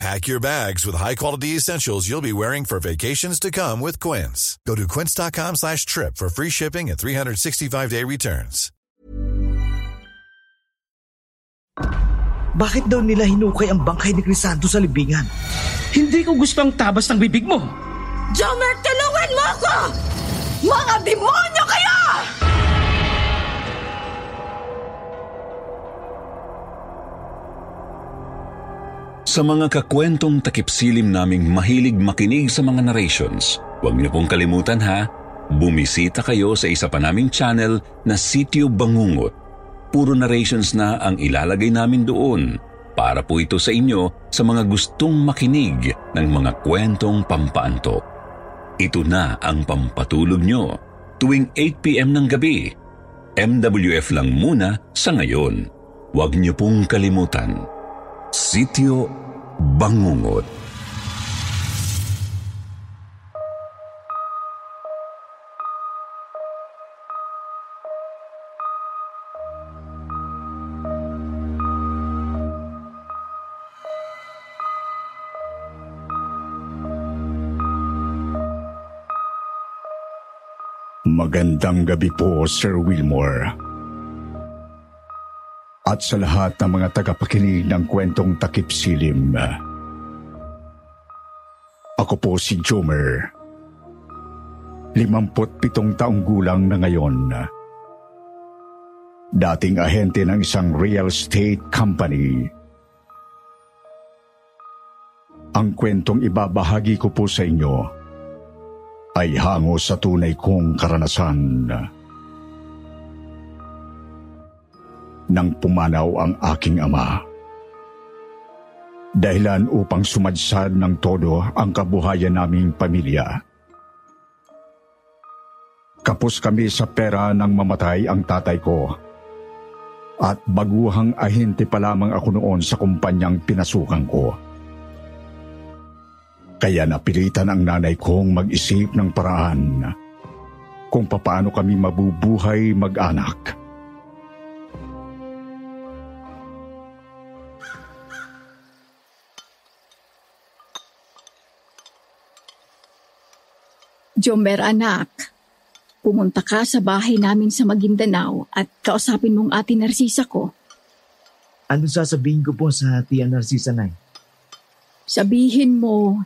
Pack your bags with high-quality essentials you'll be wearing for vacations to come with Quince. Go to quince.com slash trip for free shipping and 365-day returns. Bakit daw nila hinukay ang bangkay ni Crisanto sa libingan? Hindi ko gusto ang tabas ng bibig mo. Jomer, tulungan mo ako! Mga demonyo kayo! Sa mga kakwentong takipsilim naming mahilig makinig sa mga narrations, huwag niyo pong kalimutan ha, bumisita kayo sa isa pa naming channel na Sityo Bangungot. Puro narrations na ang ilalagay namin doon para po ito sa inyo sa mga gustong makinig ng mga kwentong pampaantok. Ito na ang pampatulog nyo tuwing 8pm ng gabi. MWF lang muna sa ngayon. Huwag niyo pong kalimutan. Sityo Bangungot. Magandang gabi po, Sir Wilmore. At sa lahat ng mga tagapakinig ng kwentong takip silim. Ako po si Jomer. 57 taong gulang na ngayon. Dating ahente ng isang real estate company. Ang kwentong ibabahagi ko po sa inyo ay hango sa tunay kong karanasan. Nang pumanaw ang aking ama. Dahilan upang sumadsad ng todo ang kabuhayan naming pamilya. Kapos kami sa pera nang mamatay ang tatay ko. At baguhang ahente pa lamang ako noon sa kumpanyang pinasukan ko. Kaya napilitan ang nanay kong mag-isip ng paraan kung papaano kami mabubuhay mag-anak. Jomer anak, pumunta ka sa bahay namin sa Maguindanao at kausapin mong ate Narcisa ko. Ano sasabihin ko po sa tia Narcisa Nay? Sabihin mo,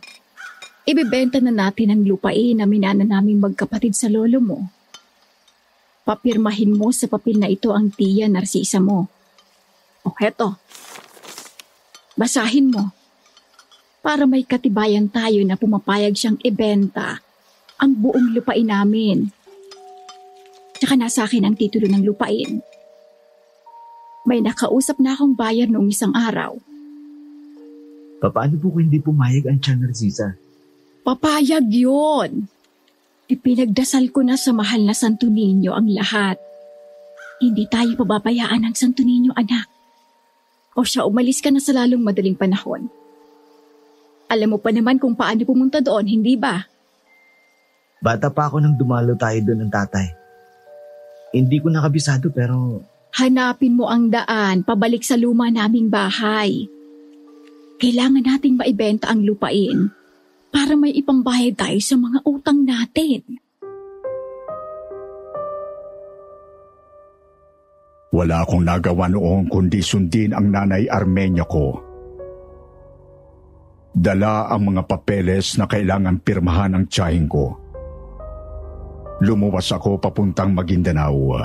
ibebenta na natin ang lupain na minana naming magkapatid sa lolo mo. Papirmahin mo sa papel na ito ang tiya Narcisa mo. O heto, basahin mo para may katibayan tayo na pumapayag siyang ibenta ang buong lupain namin. Tsaka nasa akin ang titulo ng lupain. May nakausap na akong buyer noong isang araw. Paano po kung hindi pumayag ang tia Narcisa? Papayag yon. Ipinagdasal ko na sa mahal na Santo Niño ang lahat. Hindi tayo pababayaan ng Santo Niño, anak. O siya, umalis ka na sa lalong madaling panahon. Alam mo pa naman kung paano pumunta doon, hindi ba? Bata pa ako nang dumalo tayo doon ng tatay. Hindi ko nakabisado pero Hanapin mo ang daan pabalik sa luma naming bahay. Kailangan nating maibenta ang lupain para may ipambayad tayo sa mga utang natin. Wala akong nagawa noon kundi sundin ang nanay Armenia ko. Dala ang mga papeles na kailangan pirmahan ng tiyahing ko. Lumuwas ako papuntang Maguindanao.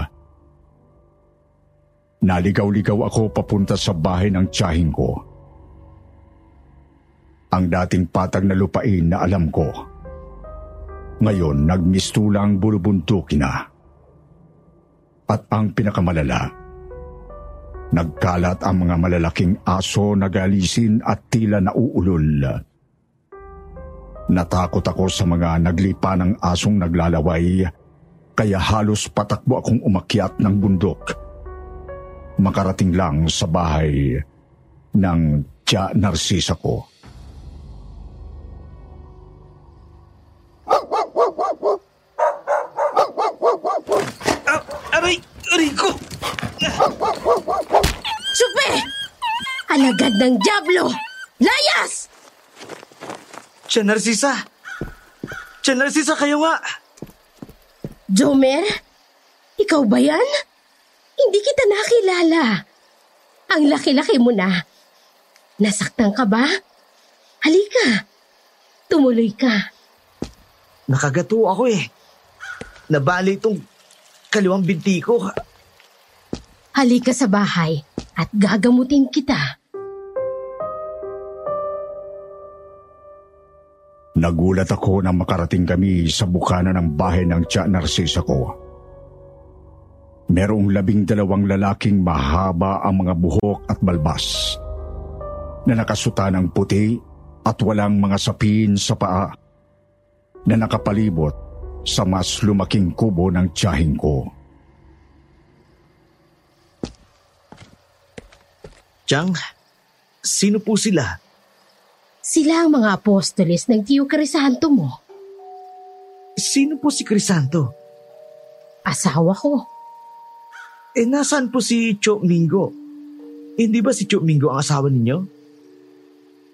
Naligaw-ligaw ako papunta sa bahay ng tiyahing ko. Ang dating patag na lupain na alam ko. Ngayon, nagmistulang bulubuntukin na. At ang pinakamalala, nagkalat ang mga malalaking aso na galisin at tila nauulol. Natakot ako sa mga naglipa ng asong naglalaway Kaya halos patakbo akong umakyat ng bundok. Makarating lang sa bahay ng Tia Narcisa ko. Aray! Aray ko! Supe! Alagad ng Diablo! Layas! Tia Narcisa! Tia Narcisa, kayo nga! Jomer? Ikaw ba yan? Hindi kita nakilala. Ang laki-laki mo na. Nasaktan ka ba? Halika. Tumuloy ka. Nakagato ako eh. Nabali itong kaliwang binti ko. Halika sa bahay at gagamutin kita. Nagulat ako nang makarating kami sa bukana ng bahay ng Tia Narcisa ko. Merong labing dalawang lalaking mahaba ang mga buhok at balbas na nakasuta ng puti at walang mga sapin sa paa na nakapalibot sa mas lumaking kubo ng tiyahing ko. Chang, sino po sila? Sila ang mga apostoles ng Tiyo Crisanto mo. Sino po si Crisanto? Asawa ko. Eh, nasaan po si Cho Mingo? Hindi ba si Cho Mingo ang asawa ninyo?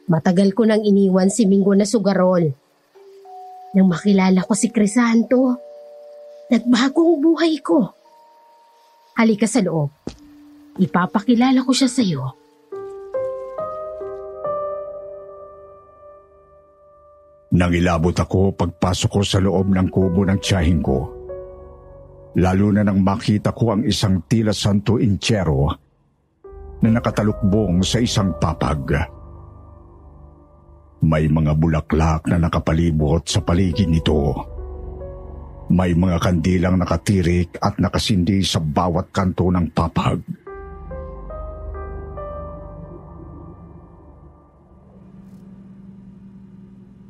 Matagal ko nang iniwan si Mingo na sugarol. Nang makilala ko si Crisanto, nagbago ang buhay ko. Halika sa loob. Ipapakilala ko siya sa iyo. Nangilabot ako pagpasok ko sa loob ng kubo ng tiyahing ko. Lalo na nang makita ko ang isang tila santo inchero na nakatalukbong sa isang papag. May mga bulaklak na nakapalibot sa paligid nito. May mga kandilang nakatirik at nakasindi sa bawat kanto ng papag.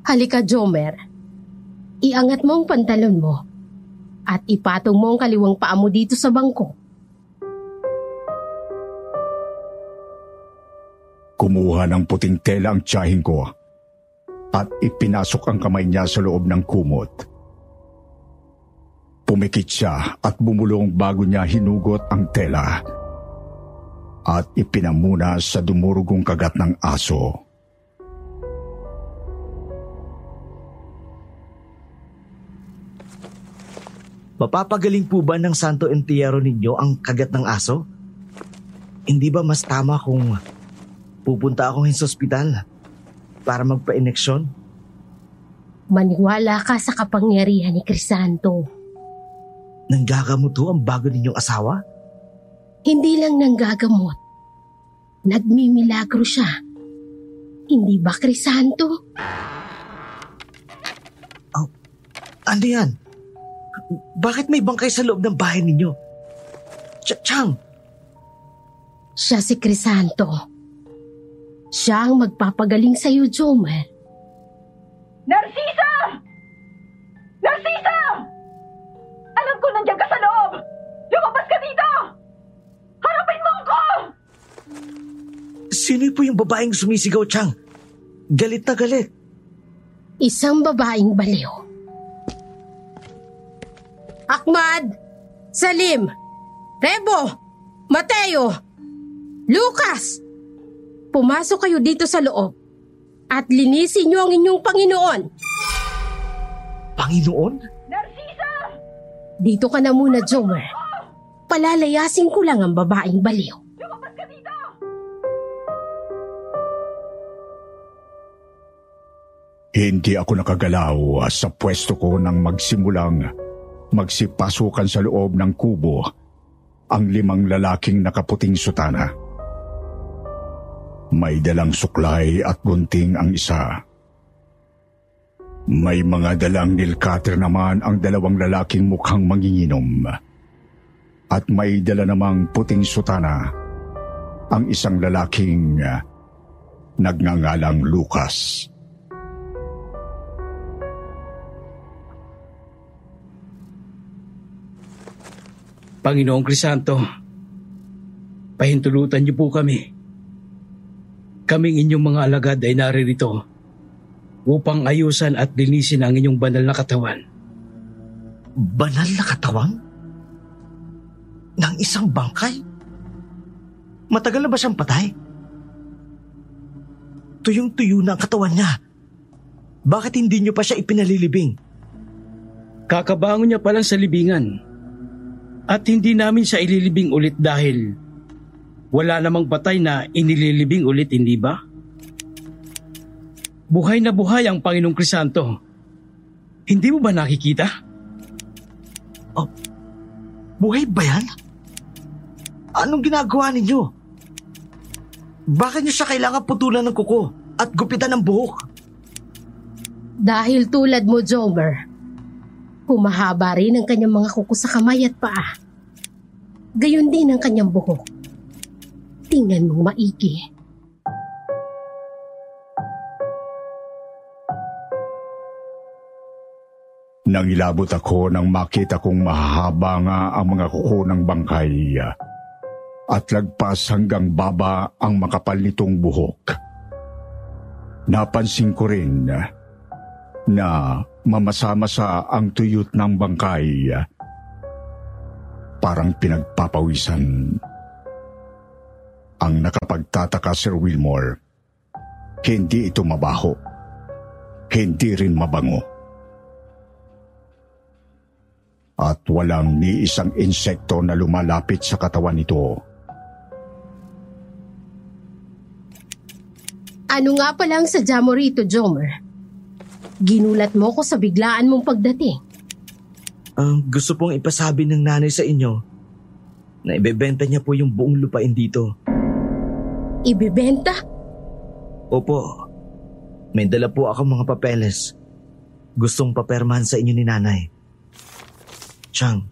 Halika, Jomer. Iangat mo ang pantalon mo at ipatong mo ang kaliwang paa mo dito sa bangko. Kumuha ng puting tela ang tiyahing ko at ipinasok ang kamay niya sa loob ng kumot. Pumikit siya at bumulong bago niya hinugot ang tela at ipinamuna sa dumurugong kagat ng aso. Mapapagaling po ba ng Santo Entierro ninyo ang kagat ng aso? Hindi ba mas tama kung pupunta ako sa ospital para magpa-ineksyon? Maniwala ka sa kapangyarihan ni Crisanto. Nanggagamot ho ang bago ninyong asawa? Hindi lang nanggagamot. Nagmimilagro siya. Hindi ba, Crisanto? Ano yan? Bakit may bangkay sa loob ng bahay ninyo? Ch- Chang, Siya si Crisanto. Siya ang magpapagaling sa iyo, Jomer. Narcisa! Narcisa! Alam ko nandiyan ka sa loob! Lumabas ka dito! Harapin mo ako! sino po yung babaeng sumisigaw, Chang? Galit na galit. Isang babaeng baliw. Ahmad! Salim! Rebo! Mateo! Lucas! Pumasok kayo dito sa loob at linisin niyo ang inyong Panginoon. Panginoon? Narcisa! Dito ka na muna, Jomer. Palalayasin ko lang ang babaeng baliw. Lumabas ka dito! Hindi ako nakagalaw sa pwesto ko nang magsimulang magsipasukan sa loob ng kubo ang limang lalaking nakaputing sutana. May dalang suklay at gunting ang isa. May mga dalang nilkater naman ang dalawang lalaking mukhang manginginom. At may dala namang puting sutana ang isang lalaking nagngangalang Lucas. Panginoong Krisanto, pahintulutan niyo po kami. Kaming inyong mga alagad ay naririto upang ayusan at linisin ang inyong banal na katawan. Banal na katawan? Ng isang bangkay? Matagal na ba siyang patay? Tuyong-tuyo na ang katawan niya. Bakit hindi niyo pa siya ipinalilibing? Kakabangon niya pa lang sa libingan. At hindi namin siya ililibing ulit dahil wala namang patay na inililibing ulit, hindi ba? Buhay na buhay ang Panginoong Krisanto. Hindi mo ba nakikita? Buhay ba yan? Anong ginagawa ninyo? Bakit niyo siya kailangan putulan ng kuko at gupitan ng buhok? Dahil tulad mo, Jomer, humahaba rin ang kanyang mga kuko sa kamay at paa. Gayon din ang kanyang buhok. Tingnan mong maigi. Nangilabot ako nang makita kong mahahaba nga ang mga kuko ng bangkay at lagpas hanggang baba ang makapal nitong buhok. Napansin ko rin na mamasa-masa ang tuyot ng bangkay. Parang pinagpapawisan. Ang nakapagtataka Sir Wilmore, hindi ito mabaho. Hindi rin mabango. At walang ni isang insekto na lumalapit sa katawan nito. Ano nga pala ang sadya mo rito, Jomer? Ginulat mo ko sa biglaan mong pagdating. Ang gusto pong ipasabi ng nanay sa inyo na ibebenta niya po yung buong lupain dito. Ibibenta? Opo, may dala po ako mga papeles. Gustong papermahan sa inyo ni nanay. Chang,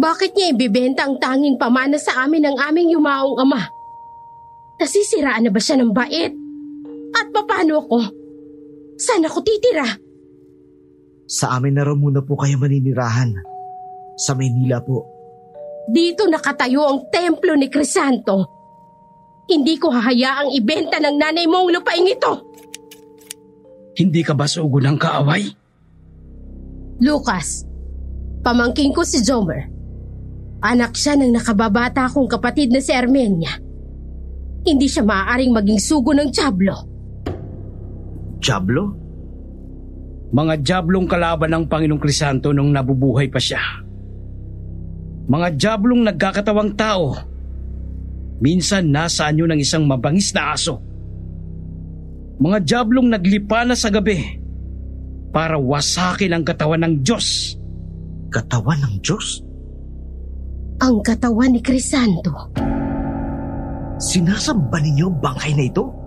Bakit niya ibibenta ang tanging pamana sa amin ng aming yumaong ama? Nasisiraan na ba siya ng bait? At paano ako? Saan ako titira? sa amin na raw muna po kayo maninirahan. Sa Maynila po. Dito nakatayo ang templo ni Crisanto. Hindi ko hahayaang ibenta ng nanay mo ang lupaing ito. Hindi ka ba sugo ng kaaway? Lucas, pamangking ko si Jomer. Anak siya ng nakababata kong kapatid na si Armenia. Hindi siya maaaring maging sugo ng Diablo. Diablo? Mga jablong kalaban ng Panginoong Krisanto nung nabubuhay pa siya. Mga jablong nagkakatawang tao. Minsan nasa anyo ng isang mabangis na aso. Mga jablong naglipa na sa gabi para wasakin ang katawan ng Diyos. Katawan ng Diyos? Ang katawan ni Crisanto. Sinasamba ninyo ang bangkay na ito?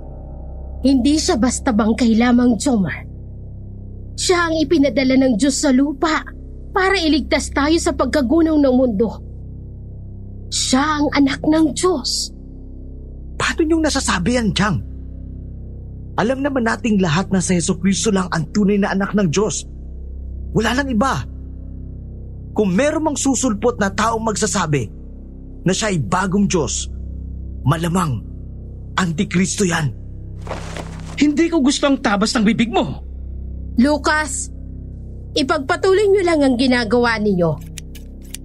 Hindi siya basta bangkay lamang, Jomar. Siya ang ipinadala ng Diyos sa lupa para iligtas tayo sa pagkagunaw ng mundo. Siya ang anak ng Diyos. Paano niyong nasasabi yan, Chang? Alam naman nating lahat na sa Yeso Kristo lang ang tunay na anak ng Diyos. Wala lang iba. Kung meron mang susulpot na taong magsasabi na siya ay bagong Diyos, malamang antikristo yan. Hindi ko gusto ang tabas ng bibig mo. Lucas, ipagpatuloy niyo lang ang ginagawa ninyo.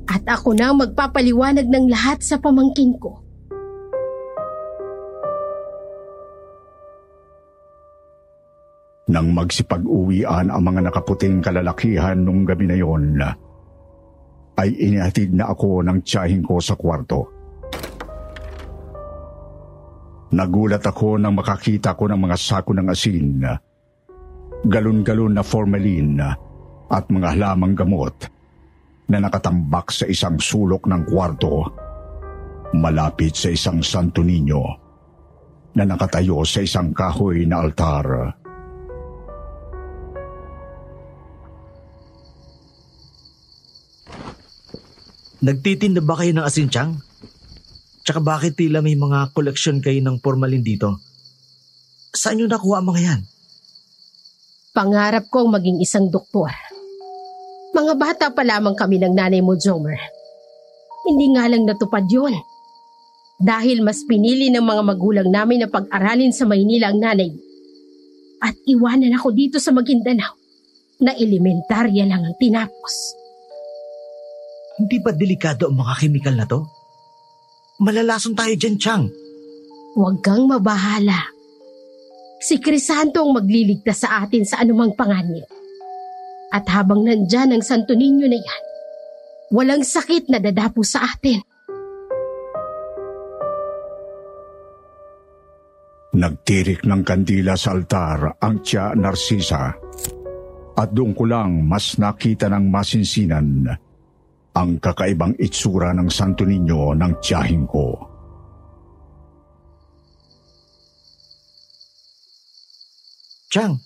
At ako na ang magpapaliwanag ng lahat sa pamangkin ko. Nang magsipag-uwian ang mga nakaputing kalalakihan nung gabi na yon, ay inihatid na ako ng tiyahing ko sa kwarto. Nagulat ako nang makakita ko ng mga sako ng asin, galon-galon na formalin at mga halamang gamot na nakatambak sa isang sulok ng kwarto malapit sa isang santo ninyo na nakatayo sa isang kahoy na altar. Nagtitinda ba kayo ng asin, Chang? Tsaka bakit tila may mga koleksyon kayo ng formalin dito? Saan nyo nakuha ang mga yan? Pangarap kong maging isang doktor. Mga bata pa lamang kami ng nanay mo, Jomer. Hindi nga lang natupad yon. Dahil mas pinili ng mga magulang namin na pag-aralin sa Maynila ang nanay. At iwanan ako dito sa Maguindanao na elementarya lang ang tinapos. Hindi ba delikado ang mga kemikal na to? Malalason tayo dyan, Chang. Huwag kang mabahala. Si Crisanto ang magliligtas sa atin sa anumang panganib. At habang nandyan ang Santo Niño na yan, walang sakit na dadapo sa atin. Nagtirik ng kandila sa altar ang tiya Narcisa at doon ko lang mas nakita ng masinsinan ang kakaibang itsura ng Santo Niño ng tiyahin ko. Chang,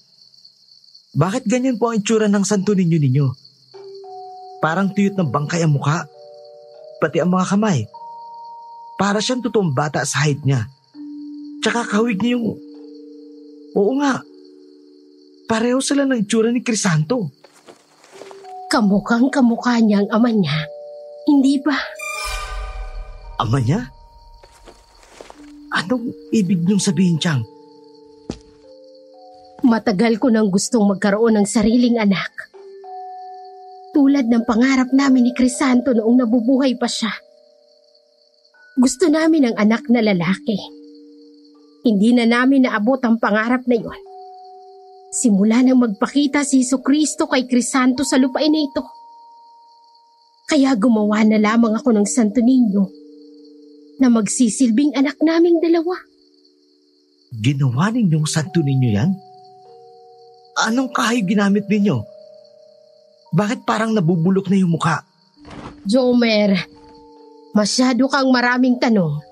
bakit ganyan po ang itsura ng Santo Niño ninyo? Parang tuyot ng bangkay ang mukha, pati ang mga kamay. Para siyang totoong bata sa height niya. Tsaka kahawig niya yung... Oo nga, pareho sila ng itsura ni Crisanto. Kamukhang kamukha niya ang ama niya. Hindi ba? Ama niya? Anong ibig niyong sabihin, Chang? Matagal ko nang gustong magkaroon ng sariling anak. Tulad ng pangarap namin ni Crisanto noong nabubuhay pa siya. Gusto namin ang anak na lalaki. Hindi na namin naabot ang pangarap na yon. Simula nang magpakita si Heso Kristo kay Crisanto sa lupain na ito. Kaya gumawa na lamang ako ng Santo Niño na magsisilbing anak naming dalawa. Ginawa ninyong Santo Niño yan? Anong kahay ginamit ninyo? Bakit parang nabubulok na yung mukha? Jomer, masyado kang maraming tanong.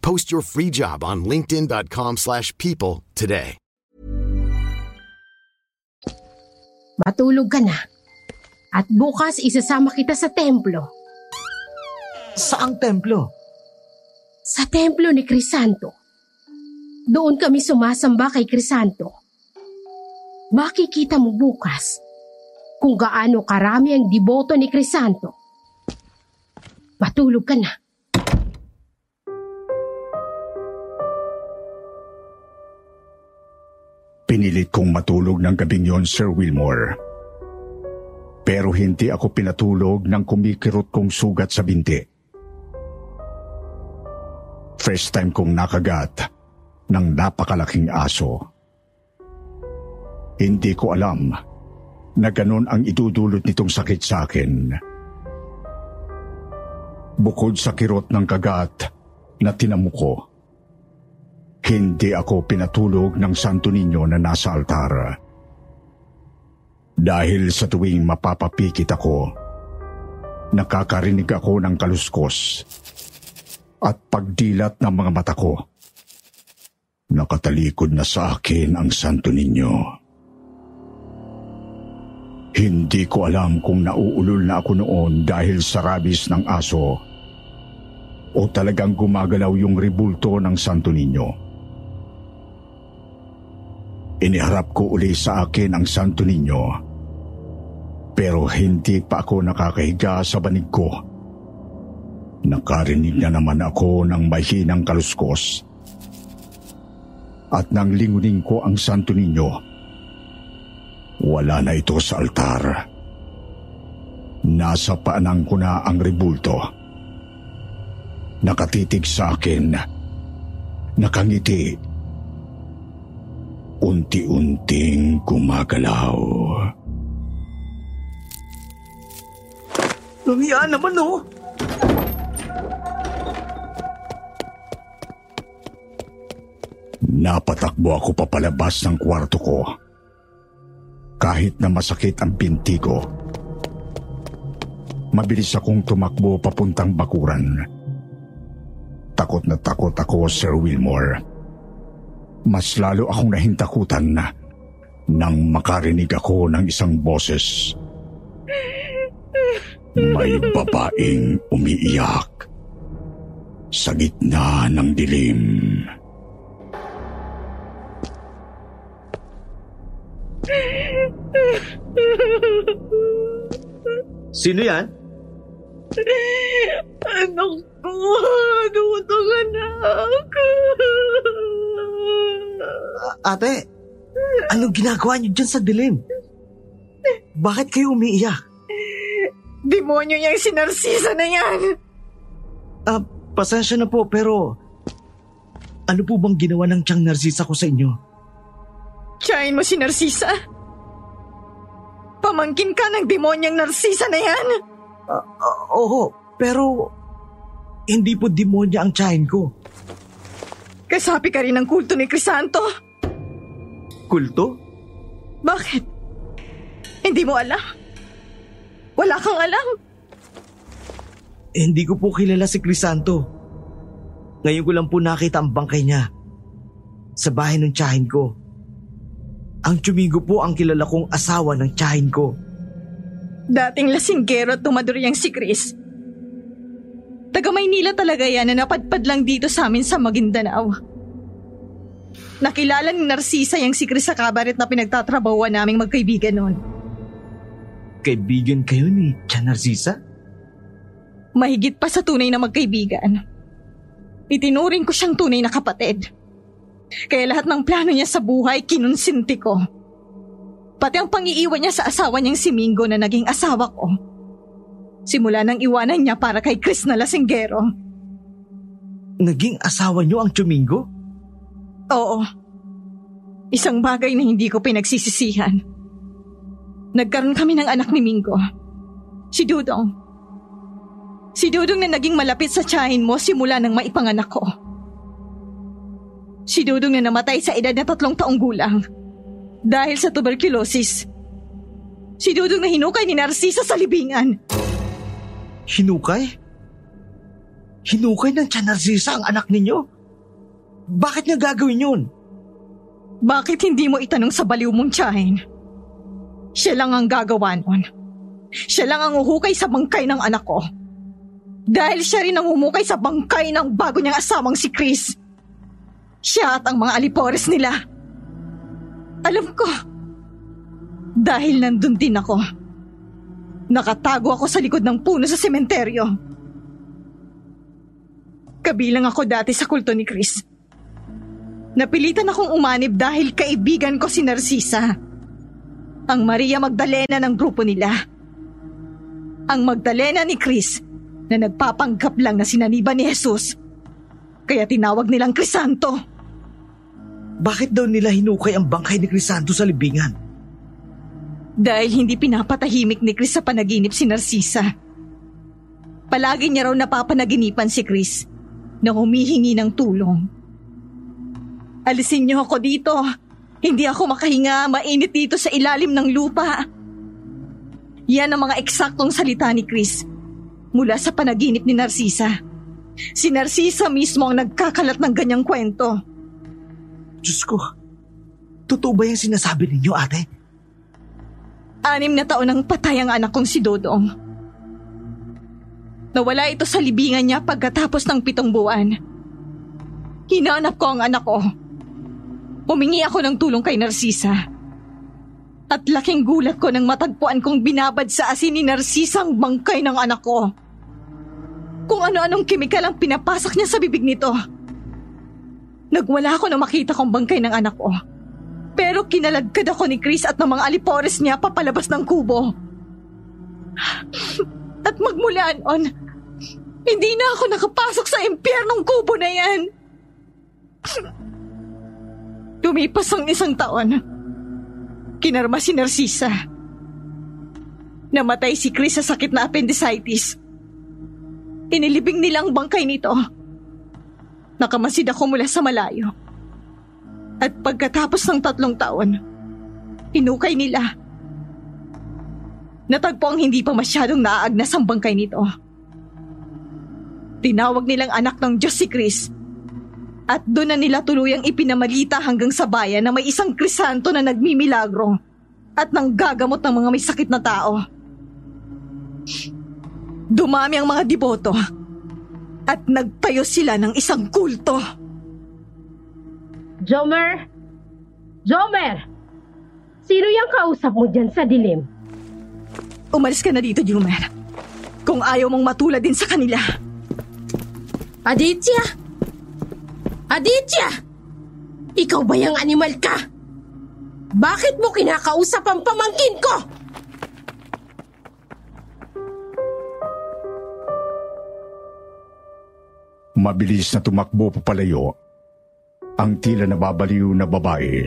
Post your free job on linkedin.com/people slash people today. Matulog ka na. At bukas isasama kita sa templo. Saang templo? Sa templo ni Crisanto. Doon kami sumasamba kay Crisanto. Makikita mo bukas kung gaano karami ang diboto ni Crisanto. Matulog ka na. Pinilit kong matulog ng gabing yon, Sir Wilmore. Pero hindi ako pinatulog ng kumikirot kong sugat sa binti. First time kong nakagat ng napakalaking aso. Hindi ko alam na ganon ang idudulot nitong sakit sa akin. Bukod sa kirot ng kagat na tinamu ko, hindi ako pinatulog ng Santo Niño na nasa altar. Dahil sa tuwing mapapapikit ako, nakakarinig ako ng kaluskos at pagdilat ng mga mata ko. Nakatalikod na sa akin ang Santo Niño. Hindi ko alam kung nauulol na ako noon dahil sa rabis ng aso o talagang gumagalaw yung ribulto ng Santo Niño. Iniharap ko uli sa akin ang Santo Niño pero hindi pa ako nakakahiga sa banig ko. Nakarinig na naman ako ng mahinang kaluskos. At nang lingunin ko ang Santo Niño, wala na ito sa altar. Nasa paanang ko na ang ribulto nakatitig sa akin, nakangiti, unti-unting gumagalaw. Nangyaan naman oh! Napatakbo ako papalabas ng kwarto ko. Kahit na masakit ang binti ko, mabilis akong tumakbo papuntang bakuran. Takot na takot ako, Sir Wilmore. Mas lalo akong nahintakutan na nang makarinig ako ng isang boses. May babaeng umiiyak sa gitna ng dilim. Sino yan? Anak ko, dumutong anak. Ate, anong ginagawa niyo dyan sa dilim? Bakit kayo umiiyak? Demonyo niyang sinarsisa na yan. Ah, pasensya na po pero ano po bang ginawa ng tiyang narsisa ko sa inyo? Tiyain mo si Narsisa? Pamangkin ka ng demonyang Narsisa na yan? Ah, ah, oo, pero hindi po demonya ang tiyahin ko. Kasapi ka rin ng kulto ni Crisanto. Kulto? Bakit? Hindi mo alam? Wala kang alam? Eh, hindi ko po kilala si Crisanto. Ngayon ko lang po nakita ang bangkay niya. Sa bahay ng tiyahin ko. Ang Chumigo po ang kilala kong asawa ng tiyahin ko. Dating lasinggero at tumaduryang si Chris. Taga Maynila talaga yan na napadpad lang dito sa amin sa Maguindanao. Nakilala ni Narcisa yung si Chris sa kabaret na pinagtatrabahuan naming magkaibigan noon. Kaibigan kayo ni Tia Narcisa? Mahigit pa sa tunay na magkaibigan. Itinuring ko siyang tunay na kapatid. Kaya lahat ng plano niya sa buhay kinonsinti ko. Pati ang pangiiwan niya sa asawa niyang si Mingo na naging asawa ko. Simula nang iwanan niya para kay Chris na lasinggero. Naging asawa niyo ang Chumingo? Oo. Isang bagay na hindi ko pinagsisisihan. Nagkaroon kami ng anak ni Mingo. Si Dudong. Si Dudong na naging malapit sa tiyahin mo simula nang maipanganak ko. Si Dudong na namatay sa edad na tatlong taong gulang. Dahil sa tuberculosis. Si Dudong na hinukay ni Narcisa sa libingan. Hinukay? Hinukay ng Tia Narcisa ang anak ninyo? Bakit niya gagawin yun? Bakit hindi mo itanong sa baliw mong tiyahin? Siya lang ang gagawa nun. Siya lang ang uhukay sa bangkay ng anak ko. Dahil siya rin ang umukay sa bangkay ng bago niyang asawang si Chris. Siya at ang mga alipores nila. Alam ko. Dahil nandun din ako. Nakatago ako sa likod ng puno sa sementeryo. Kabilang ako dati sa kulto ni Chris. Napilitan akong umanib dahil kaibigan ko si Narcisa. Ang Maria Magdalena ng grupo nila. Ang Magdalena ni Chris na nagpapanggap lang na sinaniba ni Jesus. Kaya tinawag nilang Crisanto. Bakit daw nila hinukay ang bangkay ni Crisanto sa libingan? Dahil hindi pinapatahimik ni Chris sa panaginip si Narcisa. Palagi niya raw napapanaginipan si Chris na humihingi ng tulong. Alisin niyo ako dito. Hindi ako makahinga, mainit dito sa ilalim ng lupa. Yan ang mga eksaktong salita ni Chris mula sa panaginip ni Narcisa. Si Narcisa mismo ang nagkakalat ng ganyang kwento. Diyos ko, totoo ba yung sinasabi ninyo, ate? Anim na taon ang patay ang anak kong si Dodong. Nawala ito sa libingan niya pagkatapos ng pitong buwan. Hinanap ko ang anak ko. Humingi ako ng tulong kay Narcisa. At laking gulat ko nang matagpuan kong binabad sa asin ni Narcisa ang bangkay ng anak ko. Kung ano-anong kemikal ang pinapasak niya sa bibig nito. Nagwala ako na makita kong bangkay ng anak ko. Pero kinalagkad ako ni Chris at ng mga alipores niya papalabas ng kubo. At magmula noon, hindi na ako nakapasok sa impyernong kubo na yan. Lumipas ang isang taon. Kinarma si Narcisa. Namatay si Chris sa sakit na appendicitis. Inilibing nila ang bangkay nito. Nakamasid ako mula sa malayo. At pagkatapos ng tatlong taon, inukay nila. Natagpo ang hindi pa masyadong naaagnas ang bangkay nito. Tinawag nilang anak ng Diyos si Chris. At doon na nila tuluyang ipinamalita hanggang sa bayan na may isang krisanto na nagmimilagro at nang gagamot ng mga may sakit na tao. Dumami ang mga deboto at nagtayo sila ng isang kulto. Jomer! Jomer! Sino yung kausap mo dyan sa dilim? Umalis ka na dito, Jumer. Kung ayaw mong matulad din sa kanila. Aditya! Aditya! Ikaw ba yung animal ka? Bakit mo kinakausap ang pamangkin ko? Mabilis na tumakbo papalayo ang tila nababaliw na babae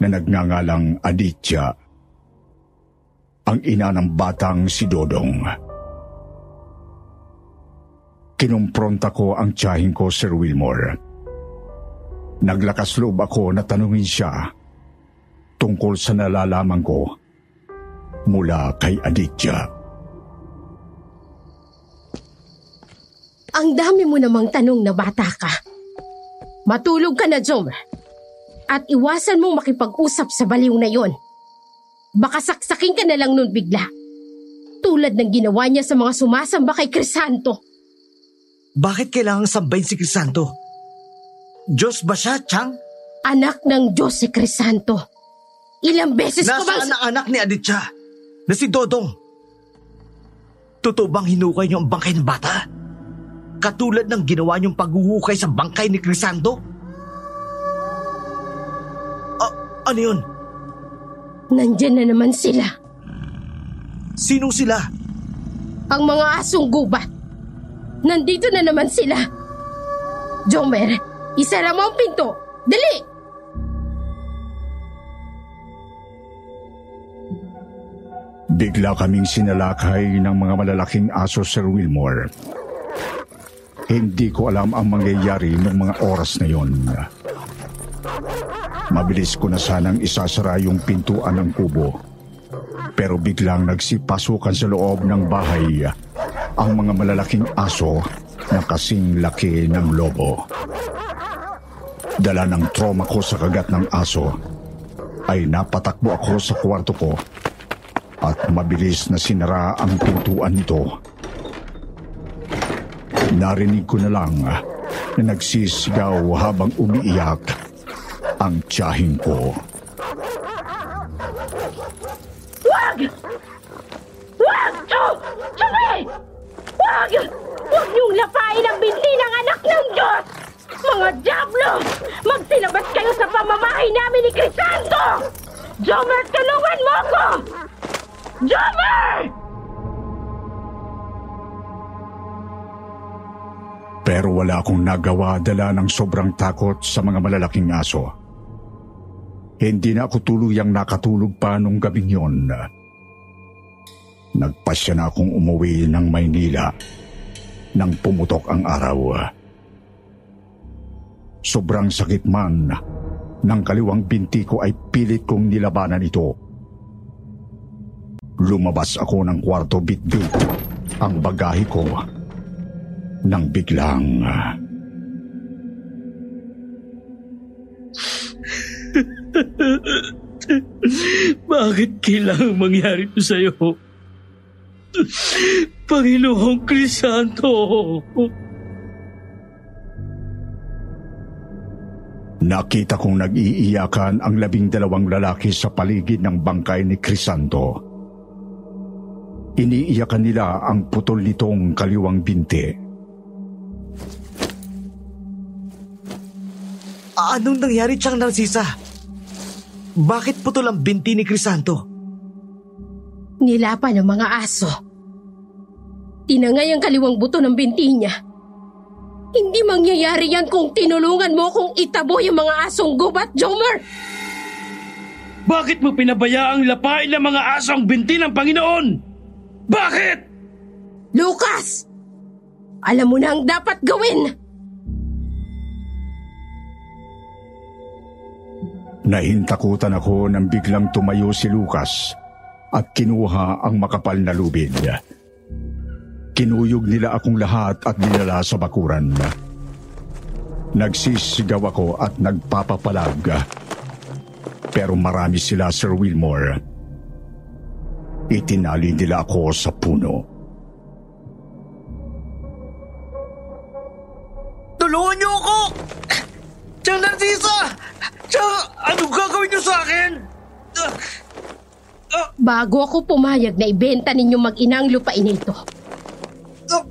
na nagngangalang Aditya. Ang ina ng batang si Dodong. Kinumpronta ko ang tiyahing ko, Sir Wilmore. Naglakas loob ako na tanungin siya tungkol sa nalalaman ko mula kay Aditya. Ang dami mo namang tanong na bata ka. Matulog ka na, Jomer. At iwasan mong makipag-usap sa baliw na yon. Baka saksakin ka na lang nun bigla. Tulad ng ginawa niya sa mga sumasamba kay Crisanto. Bakit kailangang sambahin si Crisanto? Diyos ba siya, Chang? Anak ng Diyos si Crisanto. Ilang beses ko bang... Nasaan ang anak ni Aditya? Na si Dodong? Totoo bang hinukay niyo ang bangkay ng bata? Katulad ng ginawa niyong paghuhukay sa bangkay ni Crisanto? A- ano yun? Nandyan na naman sila. Sino sila? Ang mga asong gubat. Nandito na naman sila. Jomer, isara mo ang pinto. Dali! Bigla kaming sinalakay ng mga malalaking aso, Sir Wilmore. Hindi ko alam ang mangyayari ng mga oras na yon. Mabilis ko na sanang isasara yung pintuan ng kubo. Pero biglang nagsipasukan sa loob ng bahay ang mga malalaking aso na kasing laki ng lobo. Dala ng trauma ko sa kagat ng aso, ay napatakbo ako sa kwarto ko at mabilis na sinara ang pintuan nito. Narinig ko na lang na nagsisigaw habang umiiyak ang tiyahing ko. Wag! Wag! Chumi! Wag! Huwag niyong lapain ang binti ng anak ng Diyos! Mga Diablo! Magsilabas kayo sa pamamahay namin ni Crisanto! Jomer, tulungan mo ako! Jomer! Pero wala akong nagawa dala ng sobrang takot sa mga malalaking aso. Hindi na ako tuluyang nakatulog pa nung gabing yon. Nagpasya na akong umuwi ng Maynila nang pumutok ang araw. Sobrang sakit man ng kaliwang binti ko ay pilit kong nilabanan ito. Lumabas ako ng kwarto bit-bit ang bagahe ko nang biglang... Bakit kailangang mangyari ito sa'yo? Panginoong Krisanto. Nakita kong nag-iiyakan ang labing dalawang lalaki sa paligid ng bangkay ni Crisanto. Iniiyakan nila ang putol nitong kaliwang binti. Anong nangyari siyang Narcisa? Bakit putol ang binti ni Crisanto? Nilapan ng mga aso. Tinangay ang kaliwang buto ng binti niya. Hindi mangyayari yan kung tinulungan mo kung itabo yung mga asong gubat, Jomer! Bakit mo pinabayaang lapain ng mga aso ang binti ng Panginoon? Bakit? Lucas! Alam mo na ang dapat gawin! Nahintakutan ako nang biglang tumayo si Lucas at kinuha ang makapal na lubid. Kinuyog nila akong lahat at dinala sa bakuran. Nagsisigaw ako at nagpapapalag. Pero marami sila, Sir Wilmore. Itinali nila ako sa puno. Tulungan niyo ako! Siyang Narcisa! Siyang, anong gagawin niyo sa akin? Bago ako pumayag na ibenta ninyo mag-ina ang lupain ito,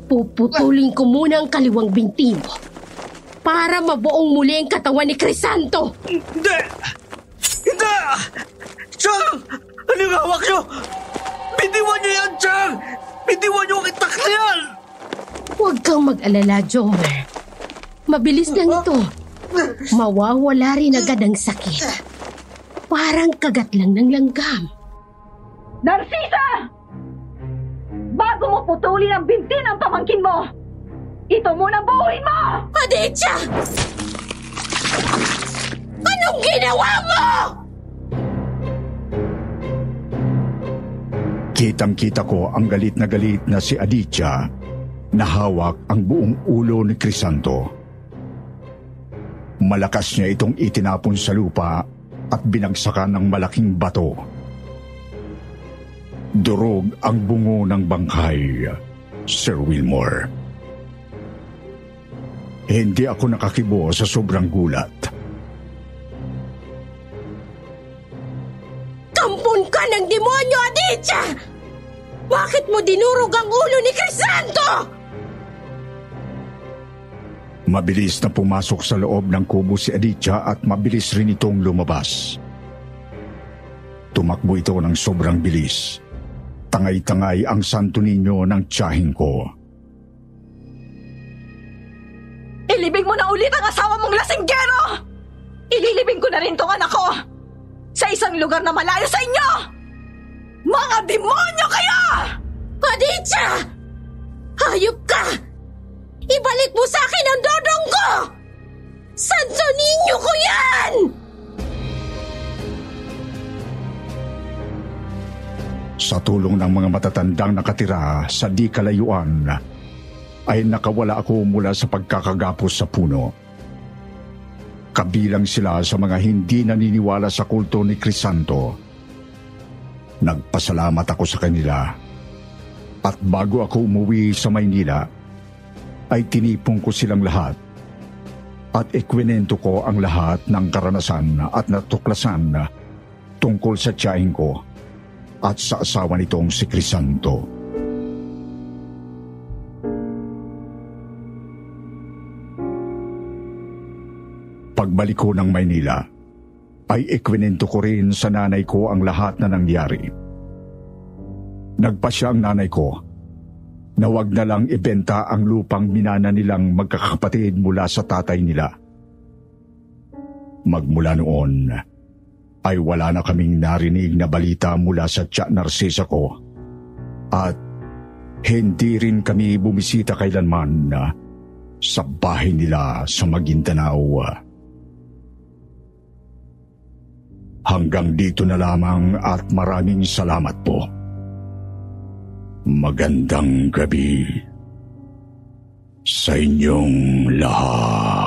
puputulin ko muna ang kaliwang binti mo para mabuong muli ang katawan ni Crisanto. Hindi! Hindi! Siyang! Anong hawak niyo? Bitiwan niyo yan, Siyang! Bitiwan niyo ang itaklian! Huwag kang mag-alala, Jomer. Mabilis lang ito. Mawawala rin agad ang sakit. Parang kagat lang ng langgam. Narcisa! Bago mo putulin ang binti ng pamangkin mo, ito muna buuin mo! Aditya! Anong ginawa mo? Kitang-kita ko ang galit na galit na si Aditya na hawak ang buong ulo ni Crisanto. Malakas niya itong itinapon sa lupa at binagsakan ng malaking bato. Durog ang bungo ng bangkay, Sir Wilmore. Hindi ako nakakibo sa sobrang gulat. Kampon ka ng demonyo, Aditya! Bakit mo dinurog ang ulo ni Crisanto? Mabilis na pumasok sa loob ng kubo si Aditya at mabilis rin itong lumabas. Tumakbo ito ng sobrang bilis. Tangay-tangay ang santo ninyo ng tiyahing ko. Ilibing mo na ulit ang asawa mong lasinggero! Ililibing ko na rin tong anak ko! Sa isang lugar na malayo sa inyo! Mga demonyo kayo! Aditya! Hayop ka! Ibalik mo sa akin ang dodong ko! Santo ninyo ko yan! Sa tulong ng mga matatandang nakatira sa di kalayuan, ay nakawala ako mula sa pagkakagapos sa puno. Kabilang sila sa mga hindi naniniwala sa kulto ni Crisanto. Nagpasalamat ako sa kanila. At bago ako umuwi sa Maynila, ay tinipong ko silang lahat at ikwinento ko ang lahat ng karanasan at natuklasan tungkol sa tiyahing ko at sa asawa nitong si Crisanto. Pagbalik ko ng Maynila, ay ikwinento ko rin sa nanay ko ang lahat na nangyari. Nagpasya ang nanay ko na wag na lang ibenta ang lupang minana nilang magkakapatid mula sa tatay nila. Magmula noon, ay wala na kaming narinig na balita mula sa tiyak Narcisa ko at hindi rin kami bumisita kailanman sa bahay nila sa Maguindanao. Hanggang dito na lamang at maraming salamat po. Magandang gabi sa inyong lahat.